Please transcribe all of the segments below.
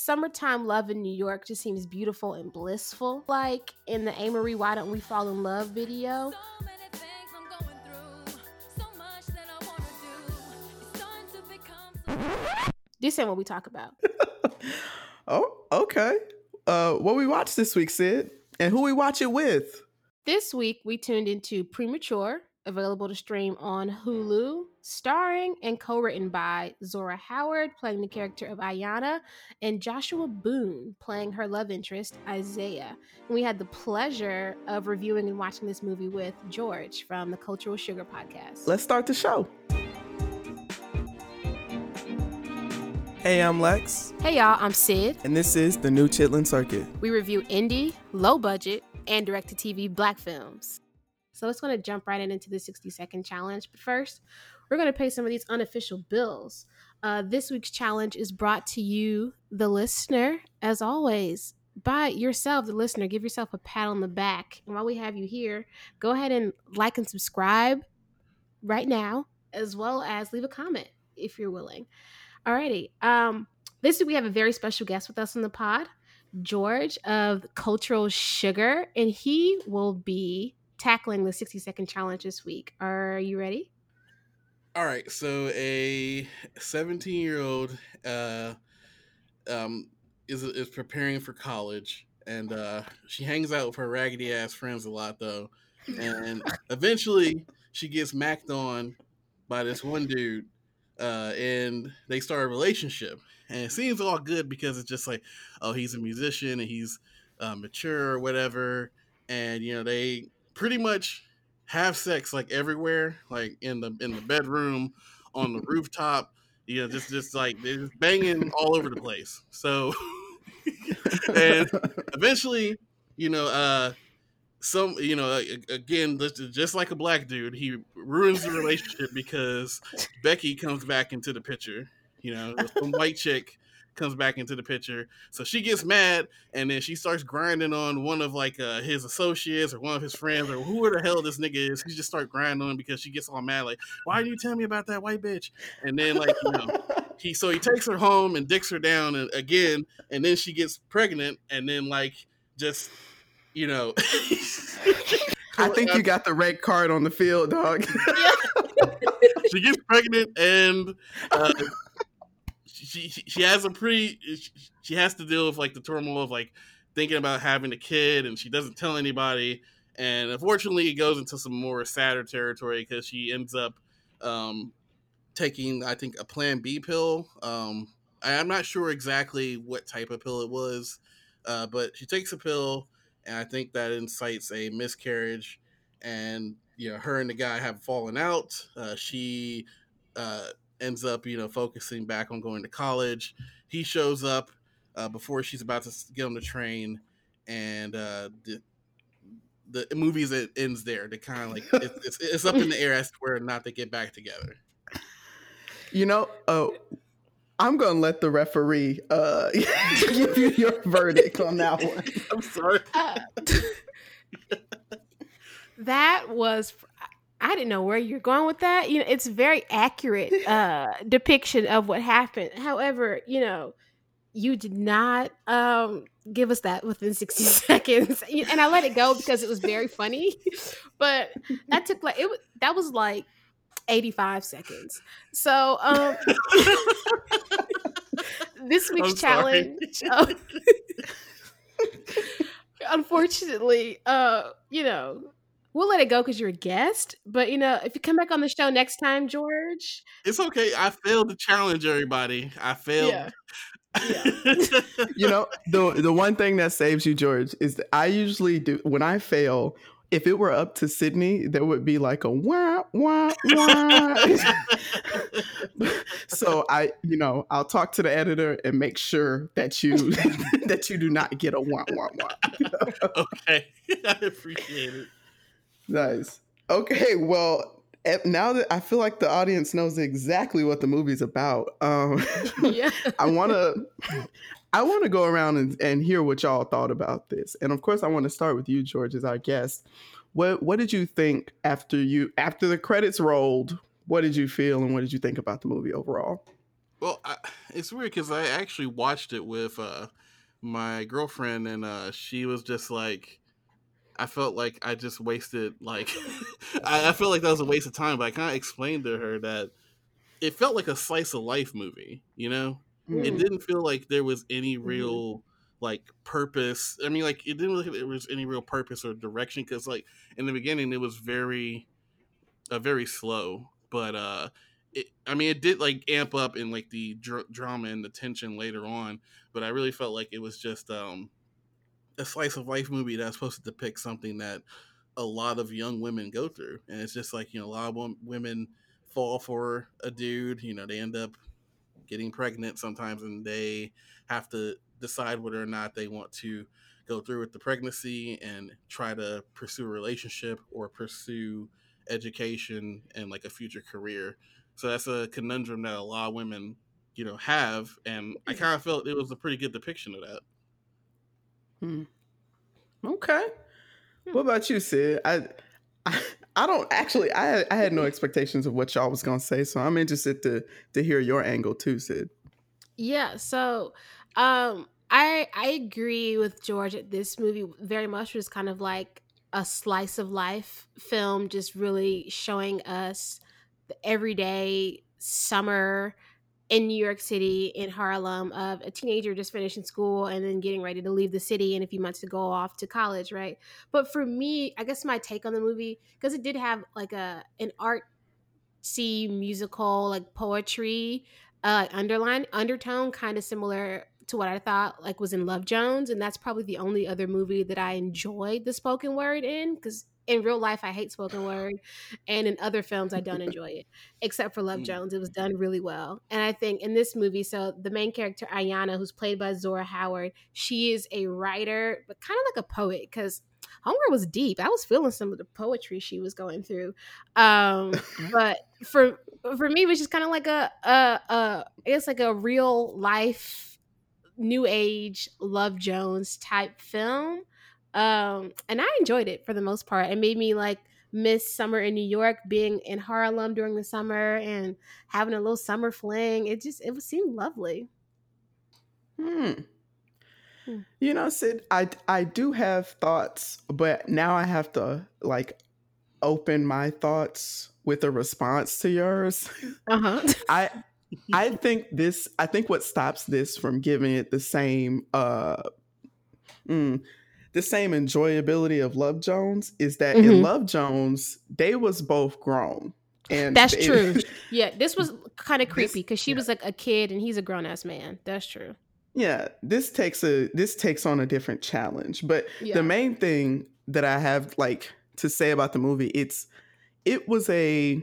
summertime love in New York just seems beautiful and blissful. Like in the Amerie Why Don't We Fall in Love video. This ain't what we talk about. oh, okay. Uh, what we watch this week, Syd, and who we watch it with? This week we tuned into Premature, available to stream on Hulu, starring and co-written by Zora Howard, playing the character of Ayana, and Joshua Boone, playing her love interest Isaiah. And we had the pleasure of reviewing and watching this movie with George from the Cultural Sugar podcast. Let's start the show. Hey, I'm Lex. Hey, y'all, I'm Syd. And this is the new Chitlin Circuit. We review indie, low budget, and direct to TV black films. So let's going to jump right in into the 60 second challenge. But first, we're going to pay some of these unofficial bills. Uh, this week's challenge is brought to you, the listener, as always, by yourself, the listener. Give yourself a pat on the back. And while we have you here, go ahead and like and subscribe right now, as well as leave a comment if you're willing. Alrighty. Um, this week we have a very special guest with us on the pod, George of Cultural Sugar, and he will be tackling the 60 second challenge this week. Are you ready? All right. So a 17 year old uh, um, is is preparing for college, and uh, she hangs out with her raggedy ass friends a lot, though, and eventually she gets macked on by this one dude uh, and they start a relationship. And it seems all good because it's just like, oh, he's a musician and he's uh, mature or whatever. And you know, they pretty much have sex like everywhere, like in the in the bedroom, on the rooftop. You know, just just like they're just banging all over the place. So, and eventually, you know, uh, some you know again just like a black dude he ruins the relationship because becky comes back into the picture you know some white chick comes back into the picture so she gets mad and then she starts grinding on one of like uh, his associates or one of his friends or who the hell this nigga is she just start grinding on because she gets all mad like why didn't you tell me about that white bitch and then like you know he so he takes her home and dicks her down and, again and then she gets pregnant and then like just you know. I think you got the red card on the field, dog. she gets pregnant and uh, she, she she has a pretty she has to deal with like the turmoil of like thinking about having a kid and she doesn't tell anybody and unfortunately it goes into some more sadder territory because she ends up um, taking I think a Plan B pill. Um, I, am not sure exactly what type of pill it was, uh, but she takes a pill and I think that incites a miscarriage. And you know, her and the guy have fallen out. Uh, she uh, ends up, you know, focusing back on going to college. He shows up uh, before she's about to get on the train, and uh, the the movies it ends there. They kind of like it's, it's up in the air as to where or not they get back together. You know, oh, I'm gonna let the referee uh, give you your verdict on that one. I'm sorry. Uh, that was I didn't know where you're going with that. You know, it's very accurate uh, depiction of what happened. However, you know, you did not um, give us that within 60 seconds, and I let it go because it was very funny. But that took like it. Was, that was like 85 seconds. So um this week's challenge uh, unfortunately uh you know we'll let it go because you're a guest but you know if you come back on the show next time george it's okay i failed to challenge everybody i failed yeah. Yeah. you know the the one thing that saves you george is that i usually do when i fail if it were up to Sydney, there would be like a wah wah wah. so I, you know, I'll talk to the editor and make sure that you that you do not get a wah wah wah. okay, I appreciate it. Nice. Okay, well, now that I feel like the audience knows exactly what the movie's about, um, yeah, I want to. I want to go around and, and hear what y'all thought about this. And of course, I want to start with you, George, as our guest. What what did you think after you after the credits rolled? What did you feel and what did you think about the movie overall? Well, I, it's weird because I actually watched it with uh, my girlfriend, and uh, she was just like, I felt like I just wasted like I, I felt like that was a waste of time, but I kind of explained to her that it felt like a slice of life movie. You know, mm. it didn't feel like there was any mm-hmm. real mm. like purpose. I mean, like it didn't look like there was any real purpose or direction because like in the beginning it was very, uh, very slow, but uh it, I mean, it did like amp up in like the dr- drama and the tension later on, but I really felt like it was just um, a slice of life movie that's supposed to depict something that a lot of young women go through, and it's just like you know a lot of women fall for a dude, you know, they end up getting pregnant sometimes, and they have to decide whether or not they want to go through with the pregnancy and try to pursue a relationship or pursue education and like a future career. So that's a conundrum that a lot of women, you know, have, and I kind of felt it was a pretty good depiction of that. Hmm. Okay. What about you, Syd? I, I, I don't actually. I I had no expectations of what y'all was gonna say, so I'm interested to to hear your angle too, Syd. Yeah. So, um, I I agree with George. This movie very much was kind of like a slice of life film, just really showing us the everyday summer in New York City in Harlem of a teenager just finishing school and then getting ready to leave the city in a few months to go off to college, right? But for me, I guess my take on the movie because it did have like a an art see musical like poetry uh underline undertone kind of similar to what I thought like was in Love Jones and that's probably the only other movie that I enjoyed the spoken word in cuz in real life I hate spoken word and in other films I don't enjoy it except for Love mm. Jones it was done really well and I think in this movie so the main character Ayana who's played by Zora Howard she is a writer but kind of like a poet cuz Hunger was deep I was feeling some of the poetry she was going through um but for for me it was just kind of like a a, a it's like a real life new age Love Jones type film um, and I enjoyed it for the most part. It made me like miss summer in New York, being in Harlem during the summer and having a little summer fling. It just it was seemed lovely. Hmm. hmm. You know, Syd, I I do have thoughts, but now I have to like open my thoughts with a response to yours. Uh-huh. I I think this I think what stops this from giving it the same uh mm, the same enjoyability of Love Jones is that mm-hmm. in Love Jones, they was both grown. And That's they, true. yeah, this was kind of creepy because she yeah. was like a kid and he's a grown ass man. That's true. Yeah, this takes a this takes on a different challenge. But yeah. the main thing that I have like to say about the movie, it's it was a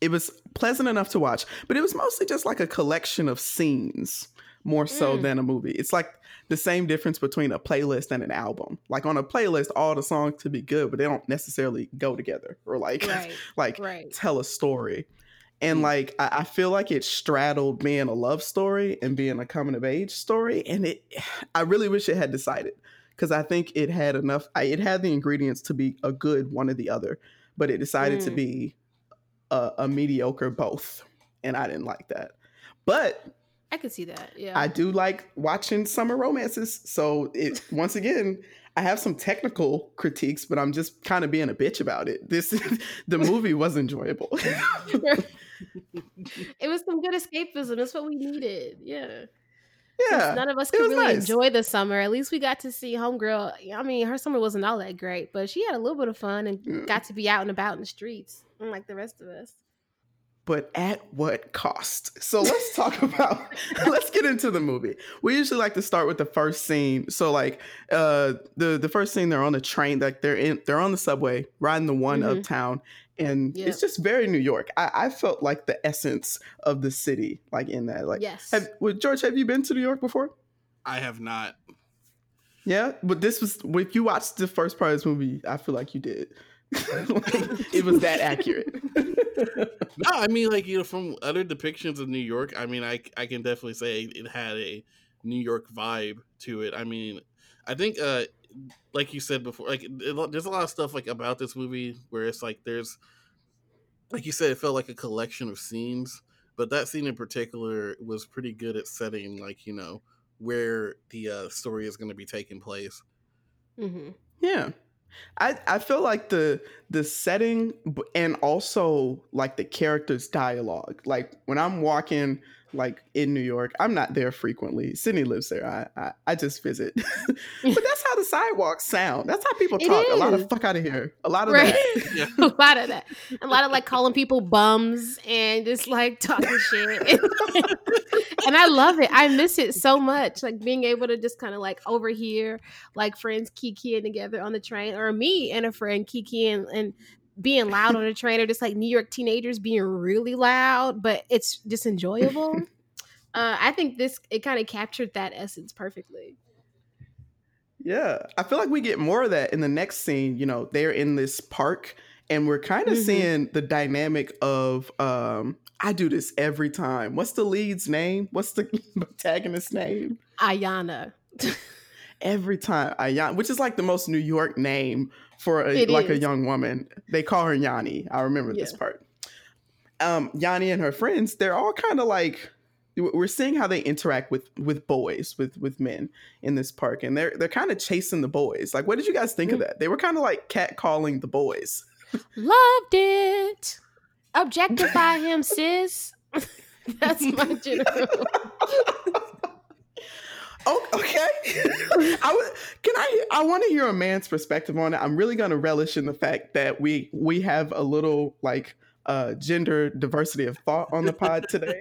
it was pleasant enough to watch, but it was mostly just like a collection of scenes more so mm. than a movie. It's like the same difference between a playlist and an album. Like on a playlist, all the songs to be good, but they don't necessarily go together or like right. like right. tell a story. And mm. like I, I, feel like it straddled being a love story and being a coming of age story. And it I really wish it had decided. Because I think it had enough it had the ingredients to be a good one or the other, but it decided mm. to be a, a mediocre both. And I didn't like that. But I could see that. Yeah. I do like watching summer romances. So it once again, I have some technical critiques, but I'm just kind of being a bitch about it. This the movie was enjoyable. it was some good escapism. That's what we needed. Yeah. Yeah. none of us could really nice. enjoy the summer. At least we got to see Homegirl. I mean, her summer wasn't all that great, but she had a little bit of fun and yeah. got to be out and about in the streets, unlike the rest of us but at what cost? So let's talk about let's get into the movie. We usually like to start with the first scene. So like uh the the first scene they're on the train, like they're in they're on the subway, riding the one mm-hmm. uptown, and yep. it's just very New York. I, I, felt like the essence of the city, like in that. Like yes. Have, well, George, have you been to New York before? I have not. Yeah, but this was if you watched the first part of this movie, I feel like you did. like, it was that accurate. no, I mean like you know from other depictions of New York. I mean, I I can definitely say it had a New York vibe to it. I mean, I think uh like you said before, like it, there's a lot of stuff like about this movie where it's like there's like you said, it felt like a collection of scenes. but that scene in particular was pretty good at setting like you know where the uh, story is going to be taking place. Mm-hmm. Yeah, I I feel like the the setting and also like the characters' dialogue. Like when I'm walking like in New York. I'm not there frequently. Sydney lives there. I I, I just visit. but that's how the sidewalks sound. That's how people talk. A lot of fuck out of here. A lot of right? that. Yeah. a lot of that. A lot of like calling people bums and just like talking shit. and I love it. I miss it so much. Like being able to just kind of like overhear like friends kikiing together on the train or me and a friend kikiing and being loud on a train or just like New York teenagers being really loud, but it's just enjoyable. uh, I think this it kind of captured that essence perfectly. Yeah, I feel like we get more of that in the next scene. You know, they're in this park, and we're kind of mm-hmm. seeing the dynamic of. um I do this every time. What's the lead's name? What's the protagonist's name? Ayana. every time Ayana, which is like the most New York name for a, like is. a young woman. They call her Yanni. I remember yeah. this part. Um, Yanni and her friends, they're all kind of like we're seeing how they interact with with boys, with with men in this park, and they're they're kind of chasing the boys. Like, what did you guys think mm-hmm. of that? They were kind of like catcalling the boys. Loved it. Objectify him, sis. That's my general. Oh, okay. I can I? I want to hear a man's perspective on it. I'm really going to relish in the fact that we we have a little like uh, gender diversity of thought on the pod today.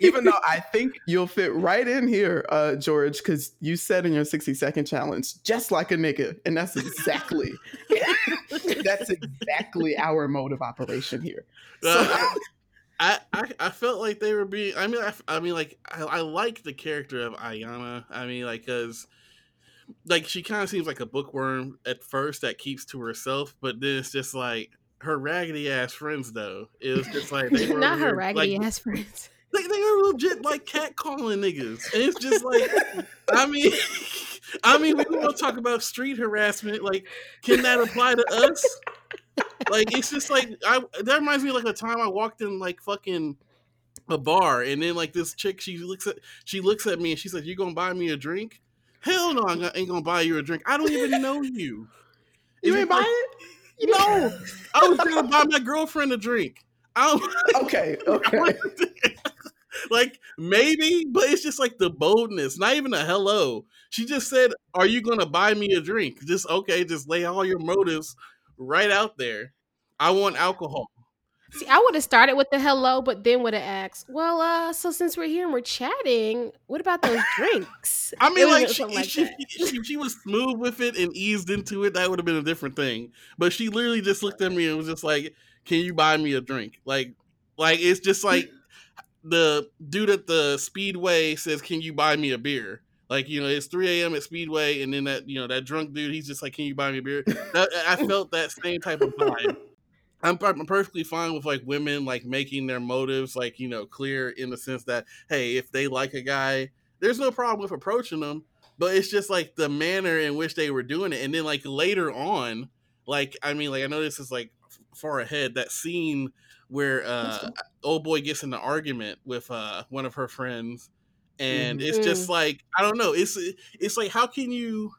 Even though I think you'll fit right in here, uh, George, because you said in your 60 second challenge, just like a nigga, and that's exactly that's exactly our mode of operation here. So, I, I, I felt like they were being. I mean, I, I mean, like I, I like the character of Ayana. I mean, like because like she kind of seems like a bookworm at first that keeps to herself, but then it's just like her raggedy ass friends. Though it was just like they were not her raggedy like, ass friends. Like they were legit like cat calling niggas, and it's just like I mean. I mean, we want to talk about street harassment. Like, can that apply to us? Like it's just like I that reminds me of like a time I walked in like fucking a bar and then like this chick she looks at she looks at me and she says, "You gonna buy me a drink?" Hell no, I ain't gonna buy you a drink. I don't even know you. You ain't buy it? You know, I was gonna buy my girlfriend a drink. okay, okay. like maybe, but it's just like the boldness. Not even a hello. She just said, "Are you gonna buy me a drink?" Just okay. Just lay all your motives right out there. I want alcohol. See, I would have started with the hello, but then would have asked, "Well, uh, so since we're here and we're chatting, what about those drinks?" I mean, like, she, like she, she, she, was smooth with it and eased into it. That would have been a different thing. But she literally just looked at me and was just like, "Can you buy me a drink?" Like, like it's just like the dude at the speedway says, "Can you buy me a beer?" Like you know, it's 3 a.m. at Speedway, and then that you know that drunk dude, he's just like, "Can you buy me a beer?" That, I felt that same type of vibe. I'm, I'm perfectly fine with like women like making their motives like you know clear in the sense that hey, if they like a guy, there's no problem with approaching them, but it's just like the manner in which they were doing it, and then like later on, like I mean, like I know this is like far ahead that scene where uh old boy gets in an argument with uh one of her friends and mm-hmm. it's just like I don't know. It's it's like how can you?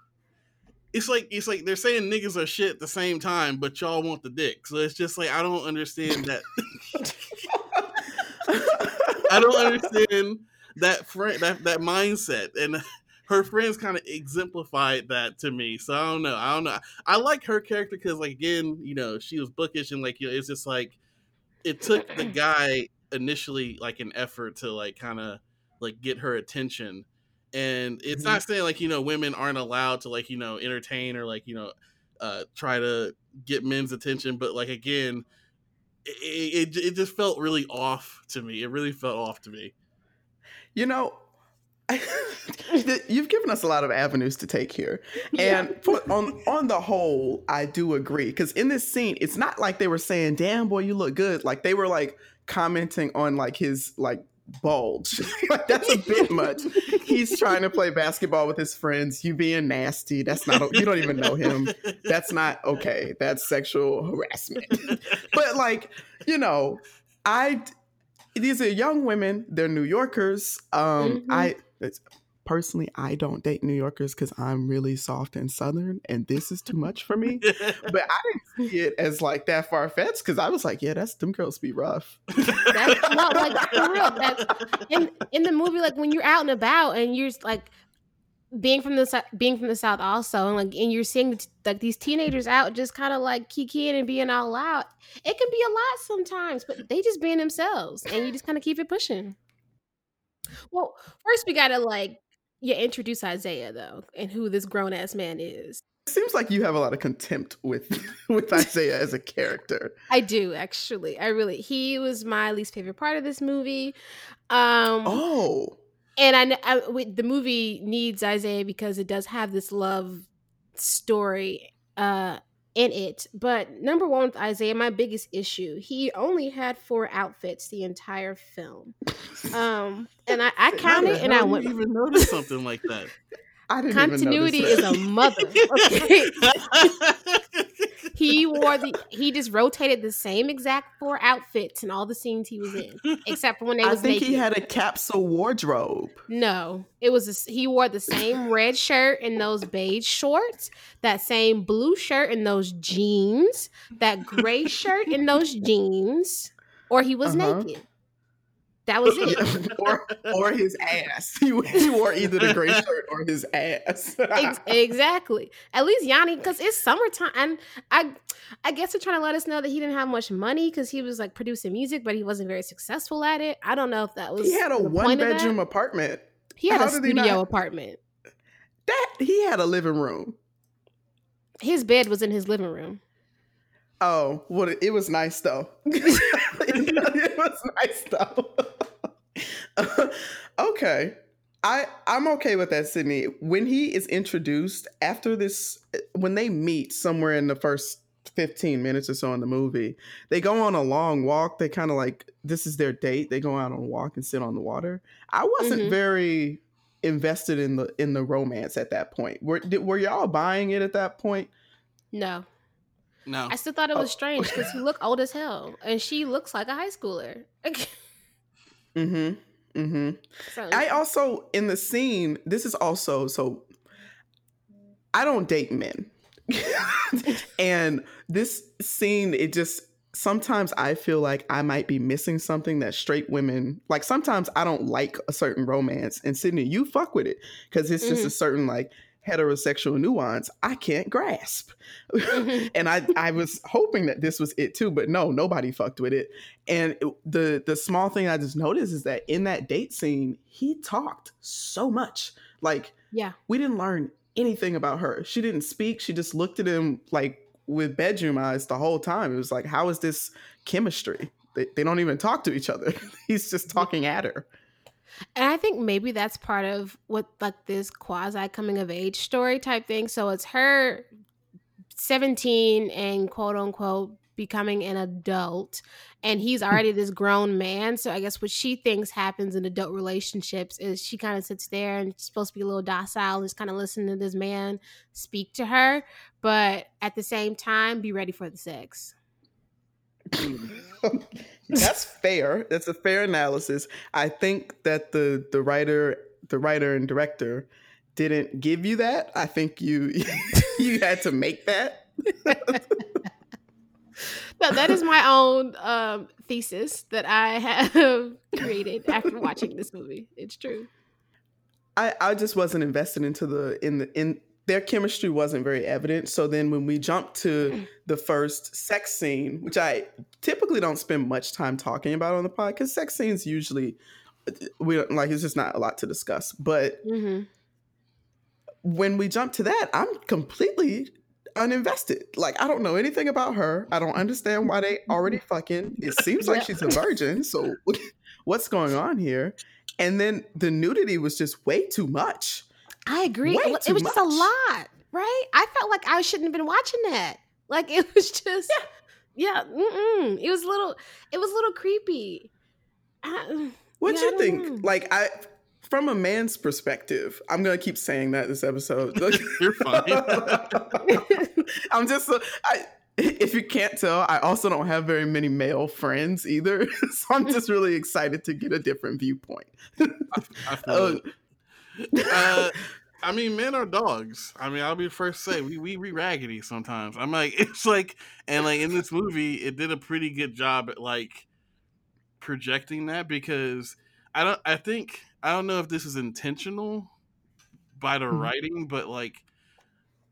It's like it's like they're saying niggas are shit at the same time, but y'all want the dick. So it's just like I don't understand that. I don't understand that friend that that mindset and her friends kind of exemplified that to me. So I don't know. I don't know. I like her character because like again, you know, she was bookish and like you know, it's just like it took the guy initially like an effort to like kind of like get her attention. And it's mm-hmm. not saying like you know women aren't allowed to like you know entertain or like you know uh try to get men's attention but like again it, it, it just felt really off to me. It really felt off to me. You know you've given us a lot of avenues to take here. And for, on on the whole i do agree because in this scene it's not like they were saying damn boy you look good. Like they were like commenting on like his like bulge. like, that's a bit much. He's trying to play basketball with his friends. You being nasty. That's not. You don't even know him. That's not okay. That's sexual harassment. but like, you know, I. these are young women. They're New Yorkers. Um, mm-hmm. I personally, I don't date New Yorkers because I'm really soft and southern, and this is too much for me. but I didn't see it as like that far fetched because I was like, yeah, that's them girls be rough. that's not like for real. That's in in the movie, like when you're out and about and you're like being from the being from the south also and like and you're seeing like these teenagers out just kind of like kikiing and being all out it can be a lot sometimes but they just being themselves and you just kind of keep it pushing well first we gotta like yeah, introduce Isaiah though, and who this grown ass man is. It seems like you have a lot of contempt with with Isaiah as a character. I do actually. I really he was my least favorite part of this movie. Um Oh. And I, I the movie needs Isaiah because it does have this love story uh in it. But number one with Isaiah, my biggest issue, he only had four outfits the entire film. Um, and I, I counted and I went. even notice something like that. I didn't Continuity is a mother. Okay. he wore the he just rotated the same exact four outfits in all the scenes he was in, except for when they was naked. I think naked. he had a capsule wardrobe. No, it was a, he wore the same red shirt and those beige shorts, that same blue shirt and those jeans, that gray shirt and those jeans, or he was uh-huh. naked. That was it. or, or his ass. He, he, wore either the gray shirt or his ass. Ex- exactly. At least Yanni, because it's summertime, and I, I guess they're trying to let us know that he didn't have much money because he was like producing music, but he wasn't very successful at it. I don't know if that was. He had a one bedroom apartment. He had How a studio not... apartment. That he had a living room. His bed was in his living room. Oh, well, it was nice though. it was nice though. okay. I I'm okay with that, Sydney. When he is introduced after this, when they meet somewhere in the first 15 minutes or so in the movie, they go on a long walk. They kind of like this is their date. They go out on a walk and sit on the water. I wasn't mm-hmm. very invested in the in the romance at that point. Were did, were y'all buying it at that point? No. No. I still thought it was oh. strange because he looked old as hell, and she looks like a high schooler. mm-hmm. Mm-hmm. So, I also in the scene. This is also so. I don't date men, and this scene it just sometimes I feel like I might be missing something that straight women like. Sometimes I don't like a certain romance, and Sydney, you fuck with it because it's just mm-hmm. a certain like heterosexual nuance I can't grasp. Mm-hmm. and I I was hoping that this was it too, but no, nobody fucked with it. And it, the the small thing I just noticed is that in that date scene, he talked so much. Like yeah. We didn't learn anything about her. She didn't speak. She just looked at him like with bedroom eyes the whole time. It was like how is this chemistry? They, they don't even talk to each other. He's just talking at her. And I think maybe that's part of what like this quasi coming of age story type thing. So it's her 17 and quote unquote becoming an adult and he's hmm. already this grown man so i guess what she thinks happens in adult relationships is she kind of sits there and supposed to be a little docile and just kind of listen to this man speak to her but at the same time be ready for the sex That's fair. That's a fair analysis. I think that the the writer, the writer and director didn't give you that. I think you you had to make that. no, that is my own um, thesis that I have created after watching this movie. It's true. I, I just wasn't invested into the in the in their chemistry wasn't very evident. So then when we jump to the first sex scene, which I typically don't spend much time talking about on the pod because sex scenes usually we don't like it's just not a lot to discuss. But mm-hmm. when we jump to that, I'm completely uninvested. Like I don't know anything about her. I don't understand why they already fucking. It seems like she's a virgin. So what's going on here? And then the nudity was just way too much. I agree. Way it, it was much. just a lot, right? I felt like I shouldn't have been watching that. Like it was just, yeah, yeah it was a little, it was a little creepy. Mm, what yeah, you think? Know. Like I, from a man's perspective, I'm gonna keep saying that this episode. You're fine. I'm just, I, if you can't tell, I also don't have very many male friends either. so I'm just really excited to get a different viewpoint. I, I, oh, uh, I mean, men are dogs. I mean, I'll be the first to say we we re raggedy sometimes. I'm like, it's like, and like in this movie, it did a pretty good job at like projecting that because I don't. I think I don't know if this is intentional by the mm-hmm. writing, but like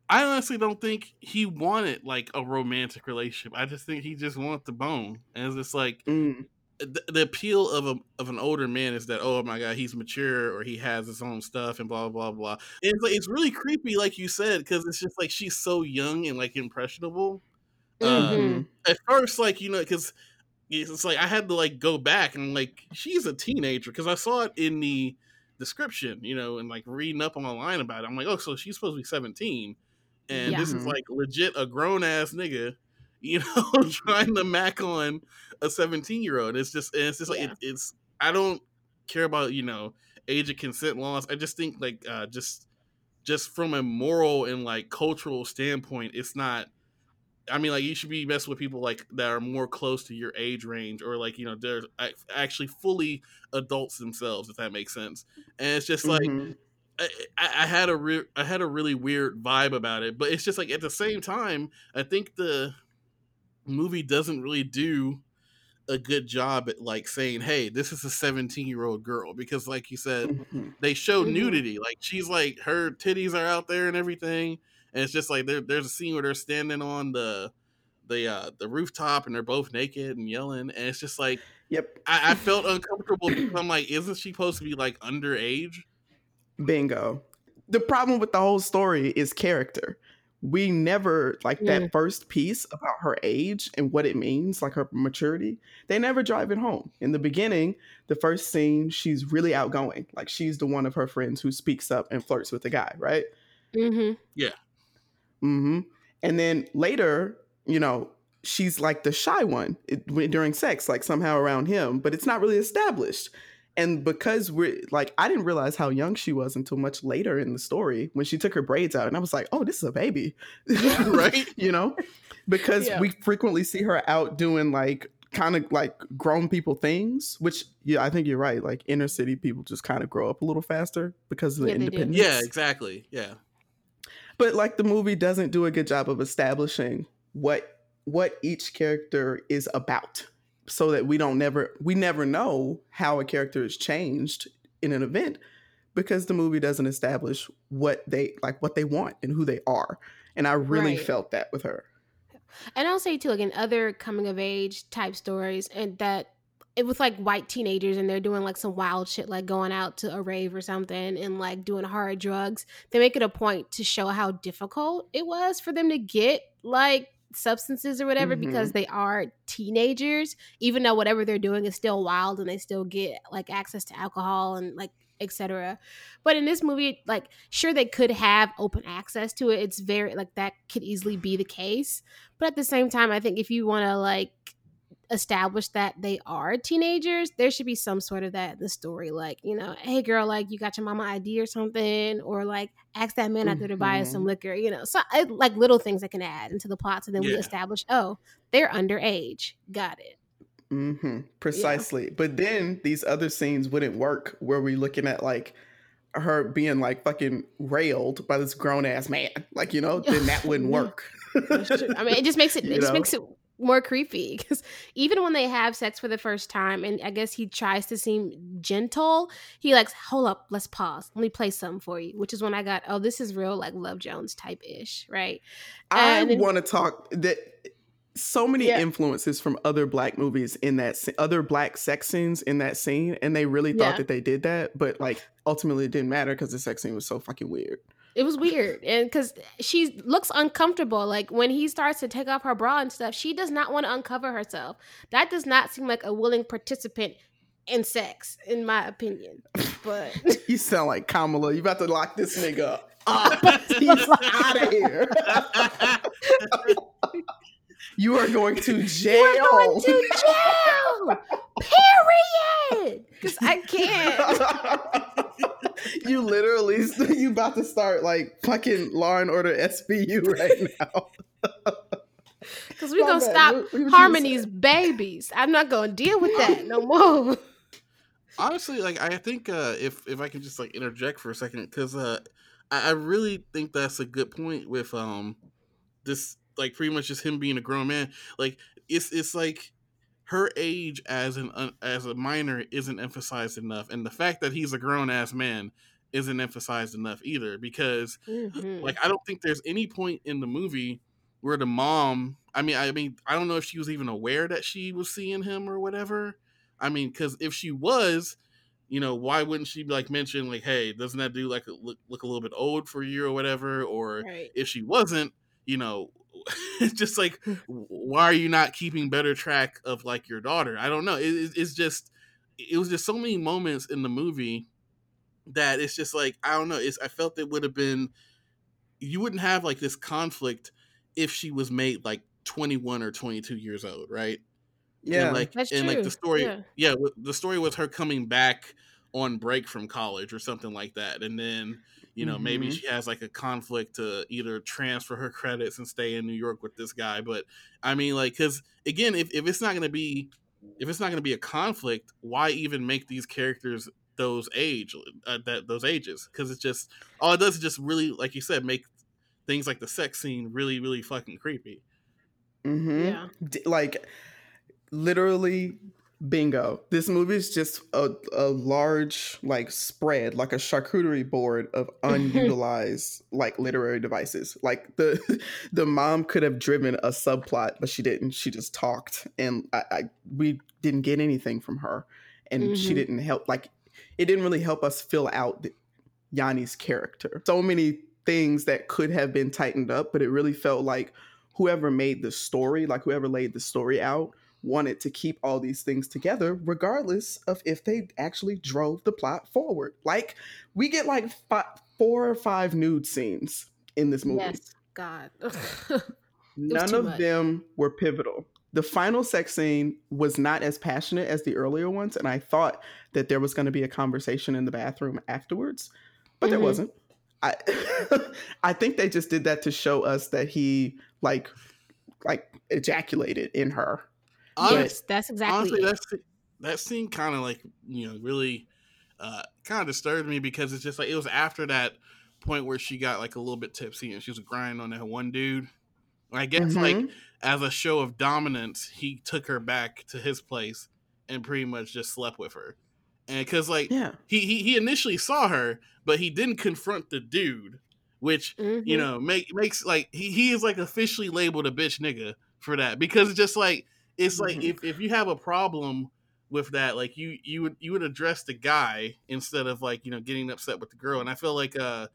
I honestly don't think he wanted like a romantic relationship. I just think he just wanted the bone, and it's just like mm. The, the, appeal of a of an older man is that oh my god he's mature or he has his own stuff and blah blah blah. And it's like it's really creepy, like you said, because it's just like she's so young and like impressionable. Mm-hmm. Uh, at first, like you know, because it's like I had to like go back and like she's a teenager because I saw it in the description, you know, and like reading up online about it. I'm like, oh, so she's supposed to be 17 and yeah. this is like legit a grown ass nigga, you know, trying to mac on a 17 year old. It's just it's just like yeah. it, it's I don't care about you know age of consent laws. I just think like uh, just just from a moral and like cultural standpoint, it's not. I mean, like you should be messing with people like that are more close to your age range, or like you know they're actually fully adults themselves, if that makes sense. And it's just like mm-hmm. I, I, had a re- I had a really weird vibe about it, but it's just like at the same time, I think the movie doesn't really do a good job at like saying, "Hey, this is a 17 year old girl," because like you said, mm-hmm. they show mm-hmm. nudity. Like she's like her titties are out there and everything, and it's just like there, there's a scene where they're standing on the the uh the rooftop and they're both naked and yelling, and it's just like, yep, I, I felt uncomfortable. I'm like, isn't she supposed to be like underage? Bingo. The problem with the whole story is character. We never like that first piece about her age and what it means, like her maturity. They never drive it home. In the beginning, the first scene, she's really outgoing. Like she's the one of her friends who speaks up and flirts with the guy, right? Mm-hmm. Yeah. Mm-hmm. And then later, you know, she's like the shy one during sex, like somehow around him, but it's not really established and because we're like i didn't realize how young she was until much later in the story when she took her braids out and i was like oh this is a baby. Right. You know? Because yeah. we frequently see her out doing like kind of like grown people things which yeah i think you're right like inner city people just kind of grow up a little faster because of the yeah, independence. Yeah exactly. Yeah. But like the movie doesn't do a good job of establishing what what each character is about so that we don't never we never know how a character is changed in an event because the movie doesn't establish what they like what they want and who they are and i really right. felt that with her and i'll say too like in other coming of age type stories and that it was like white teenagers and they're doing like some wild shit like going out to a rave or something and like doing hard drugs they make it a point to show how difficult it was for them to get like substances or whatever mm-hmm. because they are teenagers even though whatever they're doing is still wild and they still get like access to alcohol and like etc but in this movie like sure they could have open access to it. It's very like that could easily be the case. But at the same time i think if you want to like establish that they are teenagers, there should be some sort of that in the story. Like, you know, hey girl, like you got your mama ID or something, or like ask that man out there to buy us some mm-hmm. liquor, you know, so like little things that can add into the plot. So then yeah. we establish, oh, they're underage. Got it. Mm-hmm. Precisely. Yeah. But then these other scenes wouldn't work where we're looking at like her being like fucking railed by this grown ass man. Like, you know, then that wouldn't work. I mean, it just makes it, it just makes it more creepy because even when they have sex for the first time and i guess he tries to seem gentle he likes hold up let's pause let me play something for you which is when i got oh this is real like love jones type ish right i uh, want to talk that so many yeah. influences from other black movies in that other black sex scenes in that scene and they really thought yeah. that they did that but like ultimately it didn't matter because the sex scene was so fucking weird it was weird. And because she looks uncomfortable like when he starts to take off her bra and stuff she does not want to uncover herself. That does not seem like a willing participant in sex in my opinion but you sound like kamala. You about to lock this nigga up. He's out of here. You are going to jail you are going to jail period. Because i can't you literally you about to start like fucking Law and Order SVU right now. Because we're gonna stop what, what Harmony's babies. I'm not gonna deal with that no more. Honestly, like I think uh, if if I can just like interject for a second, because uh, I, I really think that's a good point with um this like pretty much just him being a grown man. Like it's it's like her age as an uh, as a minor isn't emphasized enough, and the fact that he's a grown ass man isn't emphasized enough either. Because mm-hmm. like I don't think there's any point in the movie where the mom. I mean, I mean, I don't know if she was even aware that she was seeing him or whatever. I mean, because if she was, you know, why wouldn't she like mention like, hey, doesn't that do like look, look a little bit old for you or whatever? Or right. if she wasn't, you know, just like hmm. why are you not keeping better track of like your daughter? I don't know. It, it's just it was just so many moments in the movie that it's just like I don't know. It's I felt it would have been you wouldn't have like this conflict if she was made like 21 or 22 years old, right? Yeah, and like That's and true. like the story, yeah. yeah, the story was her coming back on break from college or something like that, and then you know mm-hmm. maybe she has like a conflict to either transfer her credits and stay in New York with this guy. But I mean, like, because again, if if it's not going to be if it's not going to be a conflict, why even make these characters those age uh, that those ages? Because it's just all it does is just really, like you said, make things like the sex scene really, really fucking creepy. Mm-hmm. Yeah, like literally bingo. This movie is just a, a large like spread like a charcuterie board of unutilized like literary devices. Like the the mom could have driven a subplot but she didn't. She just talked and i, I we didn't get anything from her and mm-hmm. she didn't help like it didn't really help us fill out yanni's character. So many things that could have been tightened up but it really felt like whoever made the story like whoever laid the story out wanted to keep all these things together, regardless of if they actually drove the plot forward. Like, we get like five, four or five nude scenes in this movie. Yes, God. None of much. them were pivotal. The final sex scene was not as passionate as the earlier ones, and I thought that there was going to be a conversation in the bathroom afterwards, but mm-hmm. there wasn't. I I think they just did that to show us that he like like ejaculated in her yes, that's exactly. Honestly, it. that's that scene kind of like you know really uh, kind of disturbed me because it's just like it was after that point where she got like a little bit tipsy and she was grinding on that one dude. I guess mm-hmm. like as a show of dominance, he took her back to his place and pretty much just slept with her. And because like yeah. he, he he initially saw her, but he didn't confront the dude, which mm-hmm. you know make makes like he, he is like officially labeled a bitch nigga for that because it's just like it's like mm-hmm. if, if you have a problem with that like you you would you would address the guy instead of like you know getting upset with the girl and i feel like uh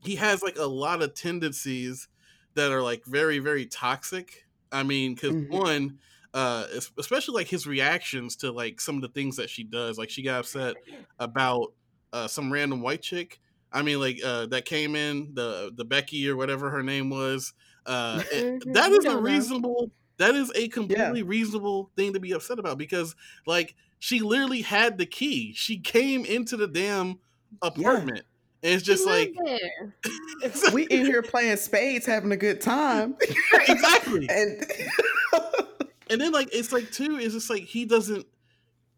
he has like a lot of tendencies that are like very very toxic i mean because mm-hmm. one uh especially like his reactions to like some of the things that she does like she got upset about uh some random white chick i mean like uh that came in the the becky or whatever her name was uh mm-hmm. that is a reasonable that is a completely yeah. reasonable thing to be upset about because, like, she literally had the key. She came into the damn apartment. Yeah. And it's just like we in here playing spades, having a good time. exactly. and and then like it's like too, it's just like he doesn't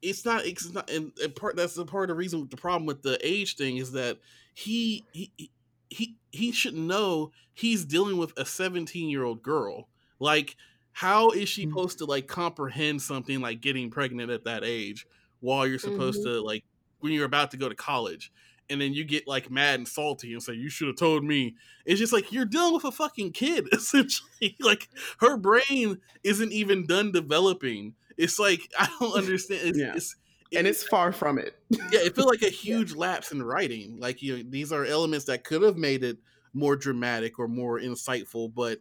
it's not it's not and, and part that's the part of the reason the problem with the age thing is that he he he he should know he's dealing with a 17 year old girl like how is she mm-hmm. supposed to like comprehend something like getting pregnant at that age while you're supposed mm-hmm. to like when you're about to go to college and then you get like mad and salty and say you should have told me it's just like you're dealing with a fucking kid essentially like her brain isn't even done developing it's like i don't understand it's, yeah. It's, and it's far from it yeah it feels like a huge yeah. lapse in writing like you know these are elements that could have made it more dramatic or more insightful but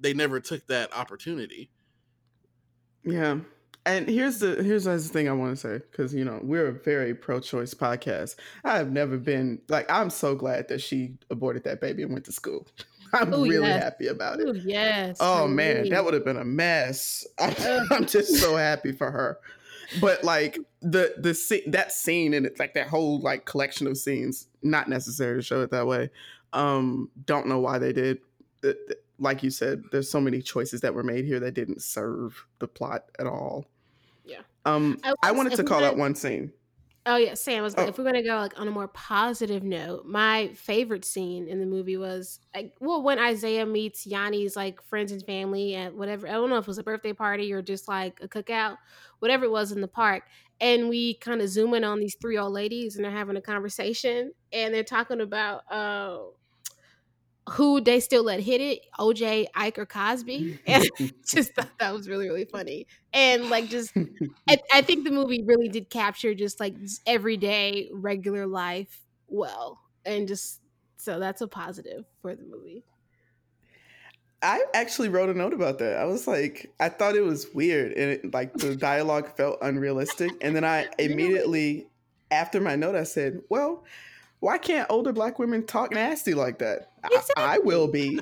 they never took that opportunity. Yeah. And here's the here's the thing I want to say because you know we're a very pro-choice podcast. I have never been like I'm so glad that she aborted that baby and went to school. I'm Ooh, really yes. happy about it. Ooh, yes. Oh man, that would have been a mess. I, I'm just so happy for her. But like the the that scene and it's like that whole like collection of scenes, not necessary to show it that way. Um, don't know why they did like you said, there's so many choices that were made here that didn't serve the plot at all. Yeah. Um, I, was, I wanted to call out one scene. Oh yeah, Sam was. Oh. If we're gonna go like on a more positive note, my favorite scene in the movie was like, well, when Isaiah meets Yanni's like friends and family at whatever. I don't know if it was a birthday party or just like a cookout, whatever it was in the park, and we kind of zoom in on these three old ladies and they're having a conversation and they're talking about uh who they still let hit it, OJ, Ike, or Cosby. And just thought that was really, really funny. And like just I, I think the movie really did capture just like everyday regular life well. And just so that's a positive for the movie. I actually wrote a note about that. I was like, I thought it was weird and it, like the dialogue felt unrealistic. And then I immediately, after my note, I said, well, why can't older black women talk nasty like that? Exactly. I, I, will be.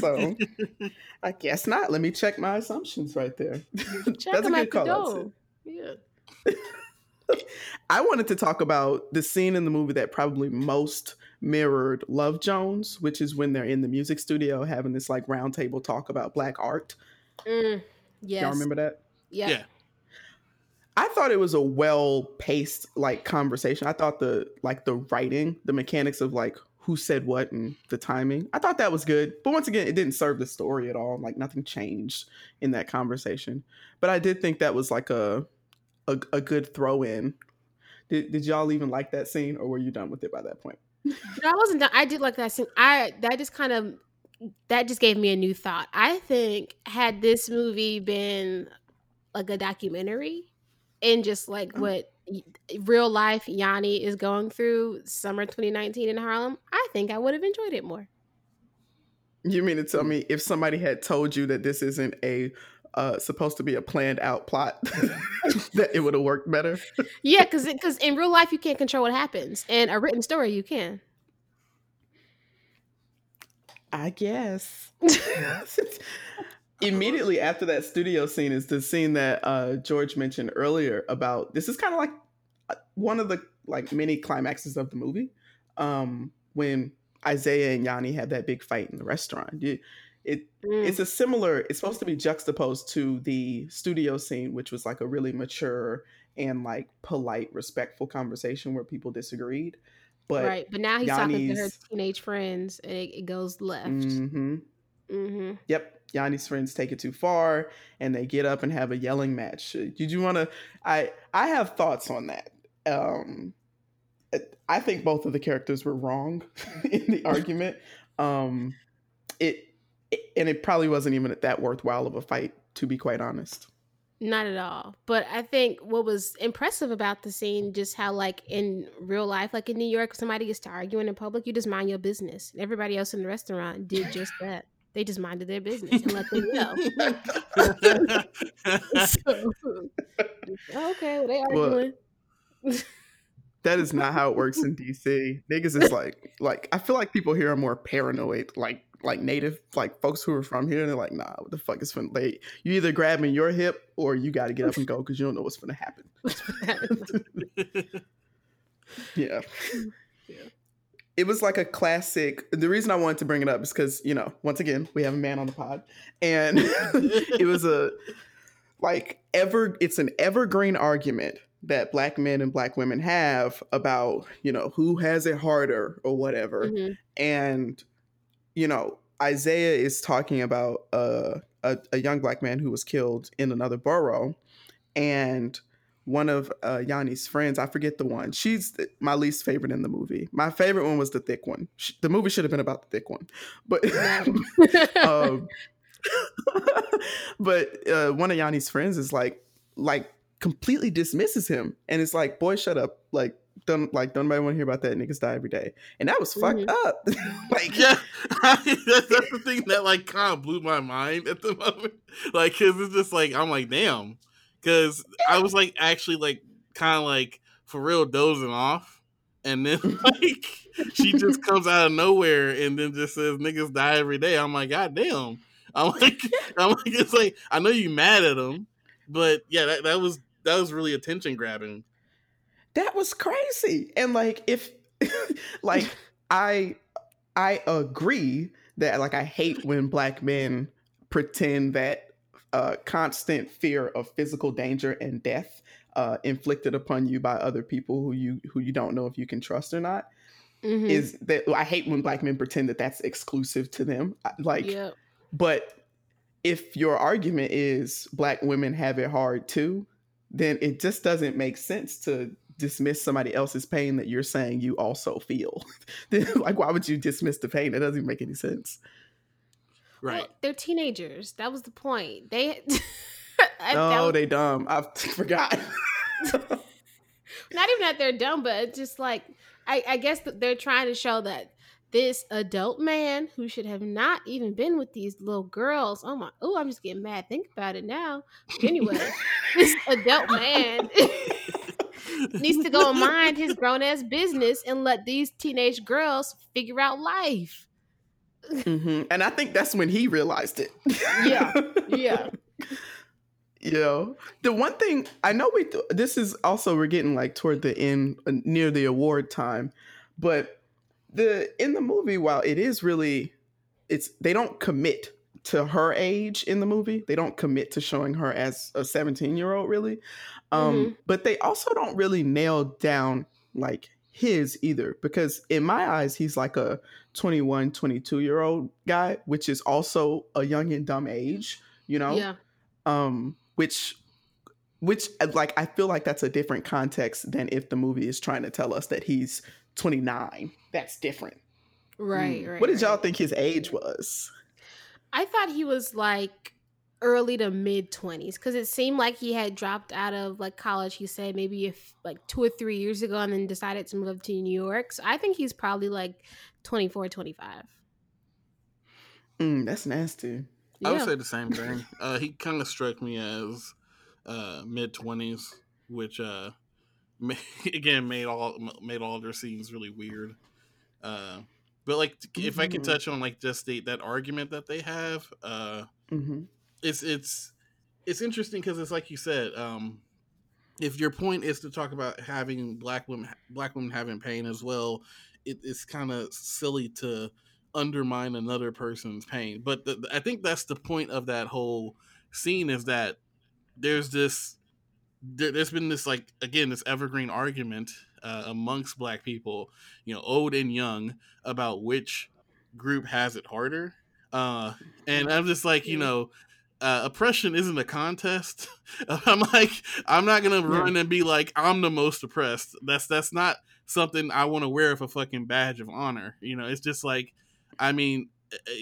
so I guess not. Let me check my assumptions right there. Check That's a good call. Yeah. I wanted to talk about the scene in the movie that probably most mirrored Love Jones, which is when they're in the music studio having this like roundtable talk about black art. Mm, yes. Y'all remember that? Yeah. yeah. I thought it was a well paced like conversation. I thought the like the writing, the mechanics of like who said what and the timing. I thought that was good. But once again, it didn't serve the story at all. Like nothing changed in that conversation. But I did think that was like a a, a good throw in. Did, did y'all even like that scene or were you done with it by that point? no, I wasn't done. I did like that scene. I that just kind of that just gave me a new thought. I think had this movie been like a documentary, and just like oh. what real life Yanni is going through summer 2019 in Harlem, I think I would have enjoyed it more. You mean to tell me if somebody had told you that this isn't a uh, supposed to be a planned out plot that it would have worked better? yeah, because because in real life you can't control what happens, and a written story you can. I guess. immediately after that studio scene is the scene that uh, George mentioned earlier about this is kind of like uh, one of the like many climaxes of the movie um, when Isaiah and Yanni have that big fight in the restaurant. It, it mm. it's a similar. It's supposed to be juxtaposed to the studio scene, which was like a really mature and like polite, respectful conversation where people disagreed. But right, but now he's Yanni's, talking to her teenage friends, and it, it goes left. Mm-hmm. Mm-hmm. Yep, Yanni's friends take it too far and they get up and have a yelling match. Did you want to? I I have thoughts on that. Um, I think both of the characters were wrong in the argument. Um, it, it and it probably wasn't even that worthwhile of a fight, to be quite honest. Not at all. But I think what was impressive about the scene, just how like in real life, like in New York, somebody gets to arguing in public, you just mind your business. Everybody else in the restaurant did just that. They just minded their business and let them know. so, okay, well, they arguing. Well, that is not how it works in DC. Niggas is like, like I feel like people here are more paranoid, like like native, like folks who are from here. And they're like, nah, what the fuck is finna? Like, you either grabbing your hip or you got to get up and go because you don't know what's gonna happen. yeah. Yeah it was like a classic. The reason I wanted to bring it up is because you know, once again, we have a man on the pod, and it was a like ever. It's an evergreen argument that black men and black women have about you know who has it harder or whatever, mm-hmm. and you know Isaiah is talking about a, a young black man who was killed in another borough, and one of uh, Yanni's friends. I forget the one. She's my least favorite in the movie. My favorite one was the thick one. She, the movie should have been about the thick one, but um, but uh, one of Yanni's friends is like like completely dismisses him, and it's like, boy, shut up, like. Don't like don't nobody want to hear about that niggas die every day, and that was mm-hmm. fucked up. like, yeah, that's, that's the thing that like kind of blew my mind at the moment. Like, cause it's just like I'm like, damn, because I was like actually like kind of like for real dozing off, and then like she just comes out of nowhere and then just says niggas die every day. I'm like, god damn. I'm like, I'm like, it's like I know you mad at him, but yeah, that, that was that was really attention grabbing. That was crazy, and like if like I I agree that like I hate when black men pretend that uh, constant fear of physical danger and death uh, inflicted upon you by other people who you who you don't know if you can trust or not mm-hmm. is that I hate when black men pretend that that's exclusive to them. Like, yep. but if your argument is black women have it hard too, then it just doesn't make sense to dismiss somebody else's pain that you're saying you also feel. like, why would you dismiss the pain? It doesn't make any sense. Right. Well, they're teenagers. That was the point. They. no, was... they dumb. I forgot. Not even that they're dumb, but just like I, I guess they're trying to show that this adult man who should have not even been with these little girls. Oh my! Oh, I'm just getting mad. Think about it now. Anyway, this adult man needs to go mind his grown ass business and let these teenage girls figure out life. Mm-hmm. And I think that's when he realized it. yeah, yeah. You know, the one thing I know we th- this is also we're getting like toward the end uh, near the award time, but the in the movie while it is really it's they don't commit to her age in the movie. They don't commit to showing her as a 17 year old really. Um, mm-hmm. but they also don't really nail down like his either because in my eyes he's like a 21 22 year old guy which is also a young and dumb age you know? Yeah. Um which which like i feel like that's a different context than if the movie is trying to tell us that he's 29 that's different. Right, mm. right what did y'all right. think his age was? I thought he was like early to mid 20s because it seemed like he had dropped out of like college he said maybe if like two or three years ago and then decided to move up to new york. So i think he's probably like 24 25 mm, that's nasty. I would say the same thing. Uh, he kind of struck me as uh, mid 20s which uh, again made all made all their scenes really weird. Uh, but like mm-hmm. if i could mm-hmm. touch on like just the, that argument that they have uh, mm-hmm it's it's it's interesting because it's like you said um if your point is to talk about having black women black women having pain as well it, it's kind of silly to undermine another person's pain. But the, i think that's the point of that whole scene is that there's this there, has been this like again this evergreen argument uh, amongst black people you know old and young about which group has it harder. Uh and i'm just like you know uh, oppression isn't a contest. I'm like, I'm not gonna run and be like, I'm the most oppressed. That's that's not something I want to wear as a fucking badge of honor. You know, it's just like, I mean,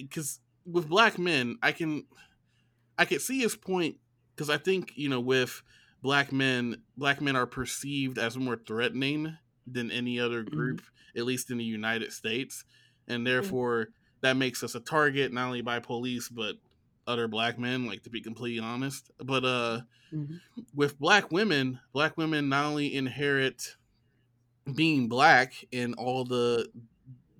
because eh, eh, with black men, I can, I can see his point because I think you know with black men, black men are perceived as more threatening than any other mm-hmm. group, mm-hmm. at least in the United States, and therefore. Mm-hmm. That makes us a target not only by police but other black men, like to be completely honest. But uh mm-hmm. with black women, black women not only inherit being black and all the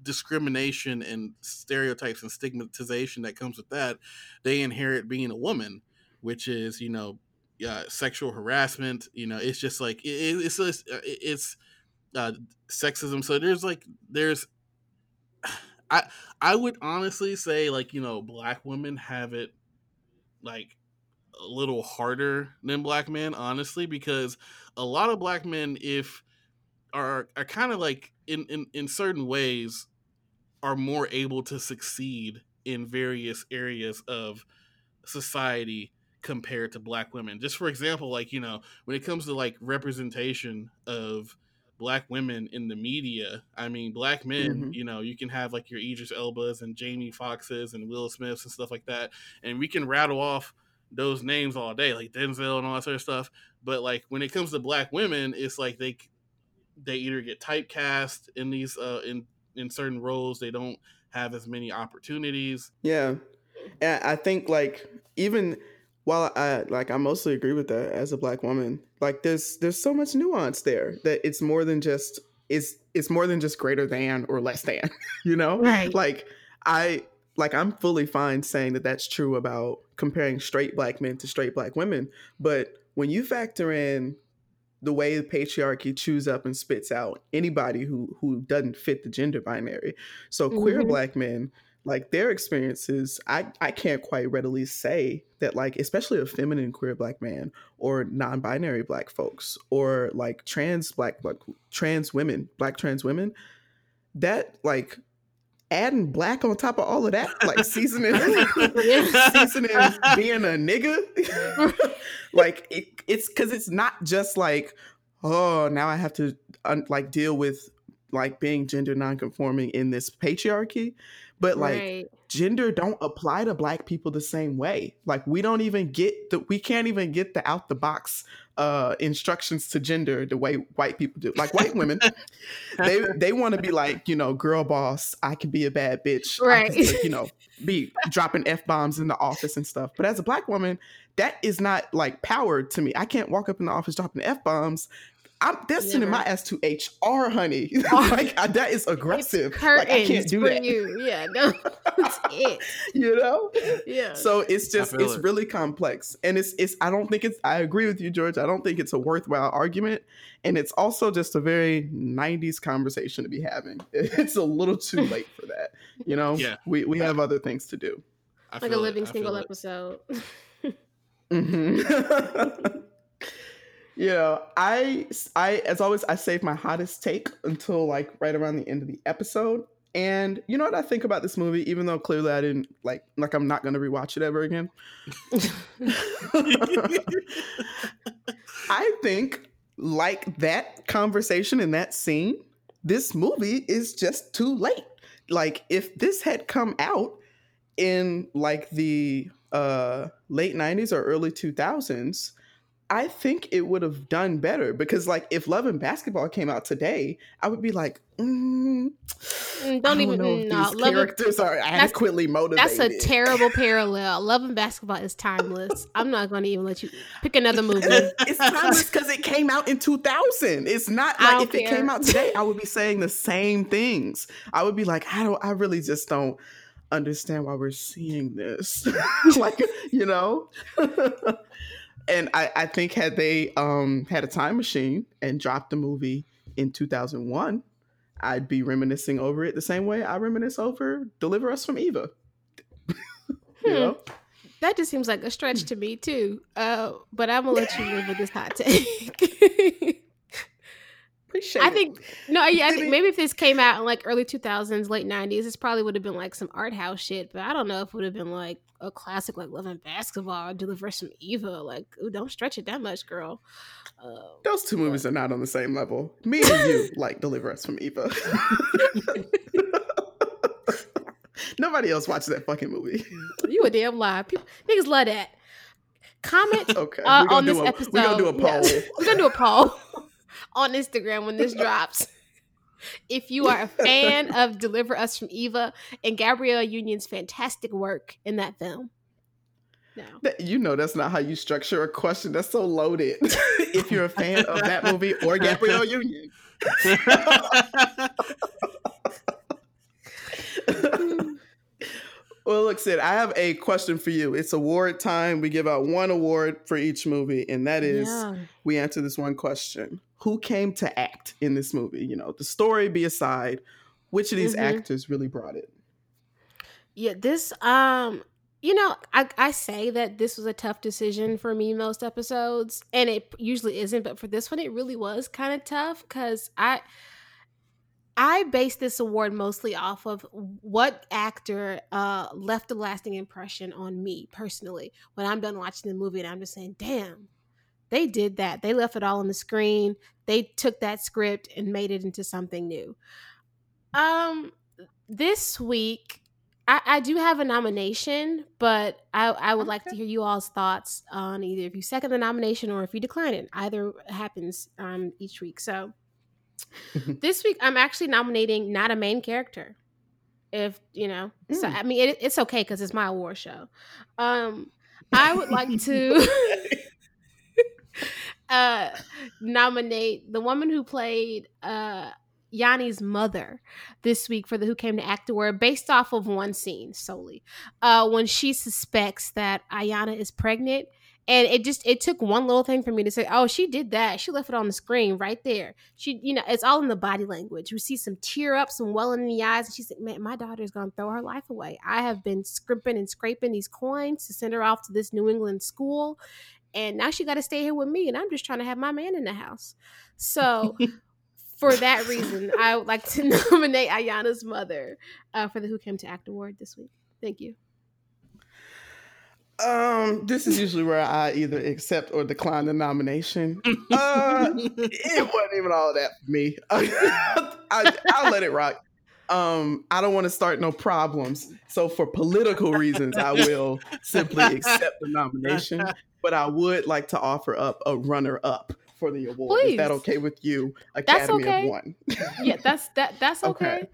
discrimination and stereotypes and stigmatization that comes with that, they inherit being a woman, which is, you know, uh, sexual harassment. You know, it's just like it, it's uh, it's uh, sexism. So there's like there's I I would honestly say like you know black women have it like a little harder than black men honestly because a lot of black men if are are kind of like in, in in certain ways are more able to succeed in various areas of society compared to black women. Just for example like you know when it comes to like representation of black women in the media. I mean, black men, mm-hmm. you know, you can have like your Idris Elbas and Jamie Foxxes and Will Smiths and stuff like that. And we can rattle off those names all day, like Denzel and all that sort of stuff. But like when it comes to black women, it's like they they either get typecast in these uh in in certain roles, they don't have as many opportunities. Yeah. And I think like even while I like I mostly agree with that as a black woman, like there's there's so much nuance there that it's more than just it's it's more than just greater than or less than, you know? Right. Like I like I'm fully fine saying that that's true about comparing straight black men to straight black women, but when you factor in the way the patriarchy chews up and spits out anybody who who doesn't fit the gender binary. So mm-hmm. queer black men, like their experiences, I I can't quite readily say that like especially a feminine queer black man or non-binary black folks or like trans black like trans women, black trans women, that like adding black on top of all of that, like seasoning, seasoning being a nigga. like it, it's because it's not just like, oh, now I have to un- like deal with like being gender nonconforming in this patriarchy, but like right. gender don't apply to black people the same way. Like we don't even get the we can't even get the out the box uh instructions to gender the way white people do. Like white women, they they want to be like, you know, girl boss, I can be a bad bitch. Right. Can, you know, be dropping F bombs in the office and stuff. But as a black woman, that is not like power to me. I can't walk up in the office dropping F bombs I'm they're sending my ass to HR, honey. like that is aggressive. like I can't do that. You. Yeah, no, that's it. you know. Yeah. So it's just it's it. really complex, and it's it's. I don't think it's. I agree with you, George. I don't think it's a worthwhile argument, and it's also just a very '90s conversation to be having. It's a little too late for that. You know. Yeah. We we have other things to do. like a living single episode. mm-hmm. You know, I I as always I save my hottest take until like right around the end of the episode. And you know what I think about this movie, even though clearly I didn't like like I'm not gonna rewatch it ever again. I think like that conversation in that scene, this movie is just too late. Like if this had come out in like the uh late 90s or early 2000s, I think it would have done better because, like, if Love and Basketball came out today, I would be like, mm, mm don't even know if no, these characters are adequately motivated. That's a terrible parallel. Love and Basketball is timeless. I'm not going to even let you pick another movie. it's timeless because it came out in 2000. It's not like if care. it came out today, I would be saying the same things. I would be like, I don't. I really just don't understand why we're seeing this. like, you know and I, I think had they um, had a time machine and dropped the movie in 2001, I'd be reminiscing over it the same way I reminisce over "Deliver Us from Eva." you hmm. know? That just seems like a stretch to me too. Uh, but I'm gonna let you live with this hot take. Appreciate I think no, yeah, I think maybe if this came out in like early 2000s, late 90s, this probably would have been like some art house shit. But I don't know if it would have been like a classic like Love and Basketball, Deliver Us from Eva. Like, ooh, don't stretch it that much, girl. Um, Those two movies are not on the same level. Me and you like Deliver Us from Eva. Nobody else watches that fucking movie. you a damn lie. People, niggas love that. Comment okay. uh, on this a, episode. We're gonna do a poll. Yeah. We're gonna do a poll on Instagram when this drops. if you are a fan of Deliver Us from Eva and Gabrielle Union's fantastic work in that film. No. You know that's not how you structure a question. That's so loaded. if you're a fan of that movie or Gabrielle Union. well, look, Syd, I have a question for you. It's award time. We give out one award for each movie, and that is yeah. we answer this one question who came to act in this movie. You know, the story be aside, which of these mm-hmm. actors really brought it? Yeah, this um you know, I, I say that this was a tough decision for me most episodes, and it usually isn't, but for this one, it really was kind of tough because I I base this award mostly off of what actor uh, left a lasting impression on me personally when I'm done watching the movie, and I'm just saying, damn, they did that. They left it all on the screen. They took that script and made it into something new. Um, this week, I, I do have a nomination, but I, I would okay. like to hear you all's thoughts on either if you second the nomination or if you decline it. Either happens um, each week. So this week, I'm actually nominating not a main character. If you know, mm. so I mean, it, it's okay because it's my award show. Um, I would like to. uh, nominate the woman who played uh, Yanni's mother this week for the Who Came to Act Award based off of one scene solely. Uh, when she suspects that Ayana is pregnant. And it just it took one little thing for me to say oh she did that. She left it on the screen right there. She you know it's all in the body language. We see some tear up some welling in the eyes and she said man my daughter's gonna throw her life away. I have been scrimping and scraping these coins to send her off to this new england school and now she got to stay here with me and i'm just trying to have my man in the house so for that reason i would like to nominate ayana's mother uh, for the who came to act award this week thank you um, this is usually where I either accept or decline the nomination. Uh, it wasn't even all that for me. I, will let it rock. Um, I don't want to start no problems. So for political reasons, I will simply accept the nomination. But I would like to offer up a runner-up for the award. Please. Is that okay with you? Academy okay. of One. yeah, that's that. That's okay. okay.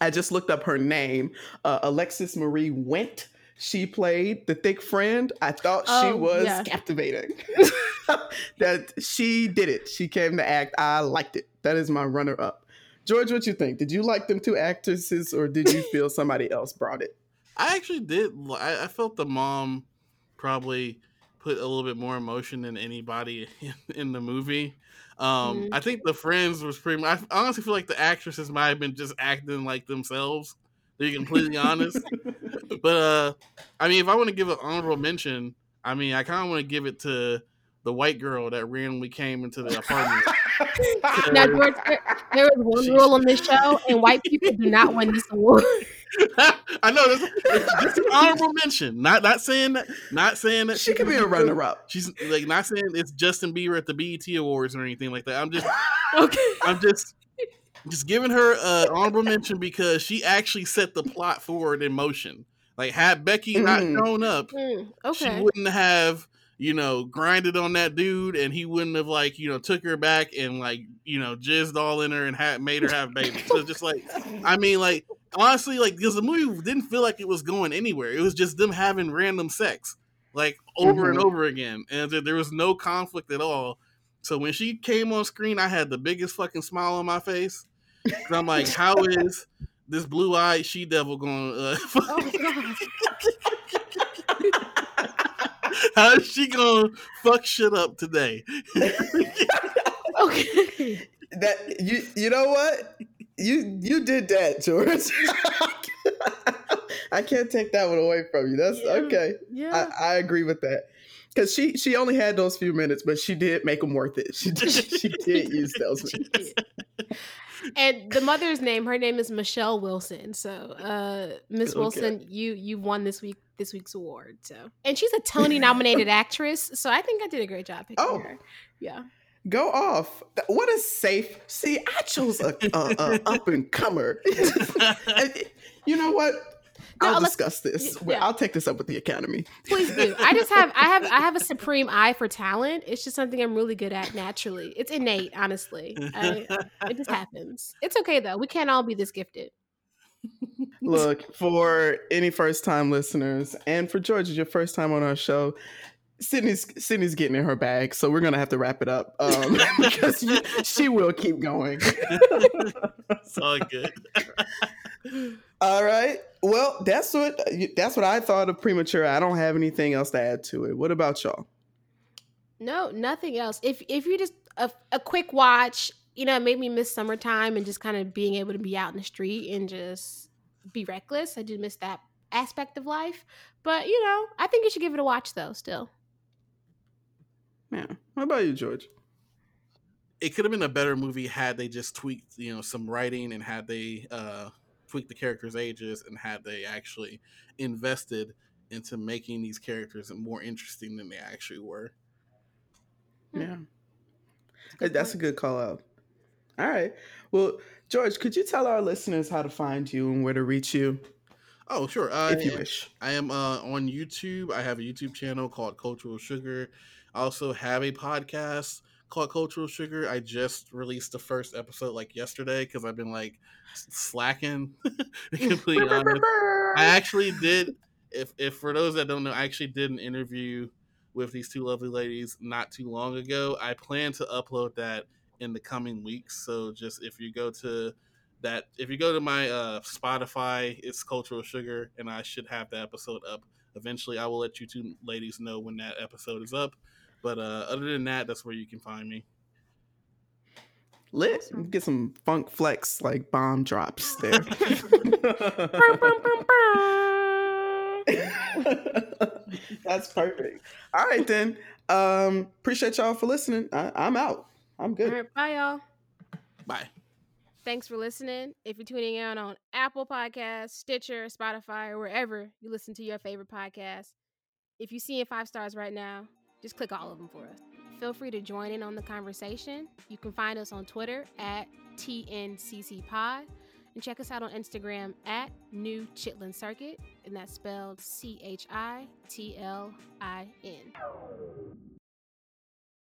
I just looked up her name, uh, Alexis Marie Wint she played the thick friend, I thought oh, she was yeah. captivating. that she did it. She came to act. I liked it. That is my runner up. George, what you think? Did you like them two actresses or did you feel somebody else brought it? I actually did. I, I felt the mom probably put a little bit more emotion than anybody in, in the movie. Um, mm-hmm. I think the friends was pretty. I honestly feel like the actresses might have been just acting like themselves. To be completely honest, but uh, I mean, if I want to give an honorable mention, I mean, I kind of want to give it to the white girl that randomly came into the apartment. now, George, there, is one rule on this show, and white people do not win this award. I know this, this is honorable mention. Not not saying that. Not saying that she could be a runner up. She's like not saying it's Justin Bieber at the BET Awards or anything like that. I'm just okay. I'm just just giving her an honorable mention because she actually set the plot forward in motion. Like had Becky mm. not shown up, mm, okay. she wouldn't have you know grinded on that dude, and he wouldn't have like you know took her back and like you know jizzed all in her and had made her have babies. so just like I mean like honestly like because the movie didn't feel like it was going anywhere. It was just them having random sex like over mm-hmm. and over again, and there was no conflict at all. So when she came on screen, I had the biggest fucking smile on my face. I'm like, how is this blue eyed she devil going? Uh, oh, how is she gonna fuck shit up today? okay. That you you know what you you did that, George. I can't take that one away from you. That's yeah, okay. Yeah, I, I agree with that because she she only had those few minutes, but she did make them worth it. She did, she did use those minutes and the mother's name, her name is Michelle Wilson. So, uh, Miss okay. Wilson, you you won this week this week's award. So, and she's a Tony nominated actress. So, I think I did a great job picking oh. her. Yeah. Go off. What a safe. See, I chose a, a, a up and comer. you know what? I'll discuss this. Yeah. I'll take this up with the academy. Please do. I just have I have I have a supreme eye for talent. It's just something I'm really good at naturally. It's innate, honestly. I, it just happens. It's okay though. We can't all be this gifted. Look, for any first time listeners and for George, it's your first time on our show, Sydney's Sydney's getting in her bag, so we're gonna have to wrap it up um, because you, she will keep going. it's all good. all right. Well, that's what that's what I thought of premature. I don't have anything else to add to it. What about y'all? No, nothing else. If if you just a, a quick watch, you know, it made me miss summertime and just kind of being able to be out in the street and just be reckless. I did miss that aspect of life, but you know, I think you should give it a watch though. Still. Yeah. What about you, George? It could have been a better movie had they just tweaked, you know, some writing and had they uh, tweaked the characters' ages and had they actually invested into making these characters more interesting than they actually were. Yeah. Hey, that's a good call out. All right. Well, George, could you tell our listeners how to find you and where to reach you? Oh, sure. Uh, if you wish. I am uh, on YouTube. I have a YouTube channel called Cultural Sugar. I also have a podcast called Cultural Sugar. I just released the first episode like yesterday because I've been like slacking. completely honest. I actually did. If if for those that don't know, I actually did an interview with these two lovely ladies not too long ago. I plan to upload that in the coming weeks. So just if you go to that, if you go to my uh, Spotify, it's Cultural Sugar, and I should have the episode up eventually I will let you two ladies know when that episode is up. But uh, other than that, that's where you can find me. Lit. Get some funk flex like bomb drops there. That's perfect. All right then. Um, appreciate y'all for listening. I, am out. I'm good. All right, bye y'all. Bye. Thanks for listening. If you're tuning in on Apple Podcasts, Stitcher, Spotify, or wherever you listen to your favorite podcast, if you see in five stars right now, just click all of them for us. Feel free to join in on the conversation. You can find us on Twitter at TNCCPod and check us out on Instagram at New Chitlin Circuit, and that's spelled C H I T L I N.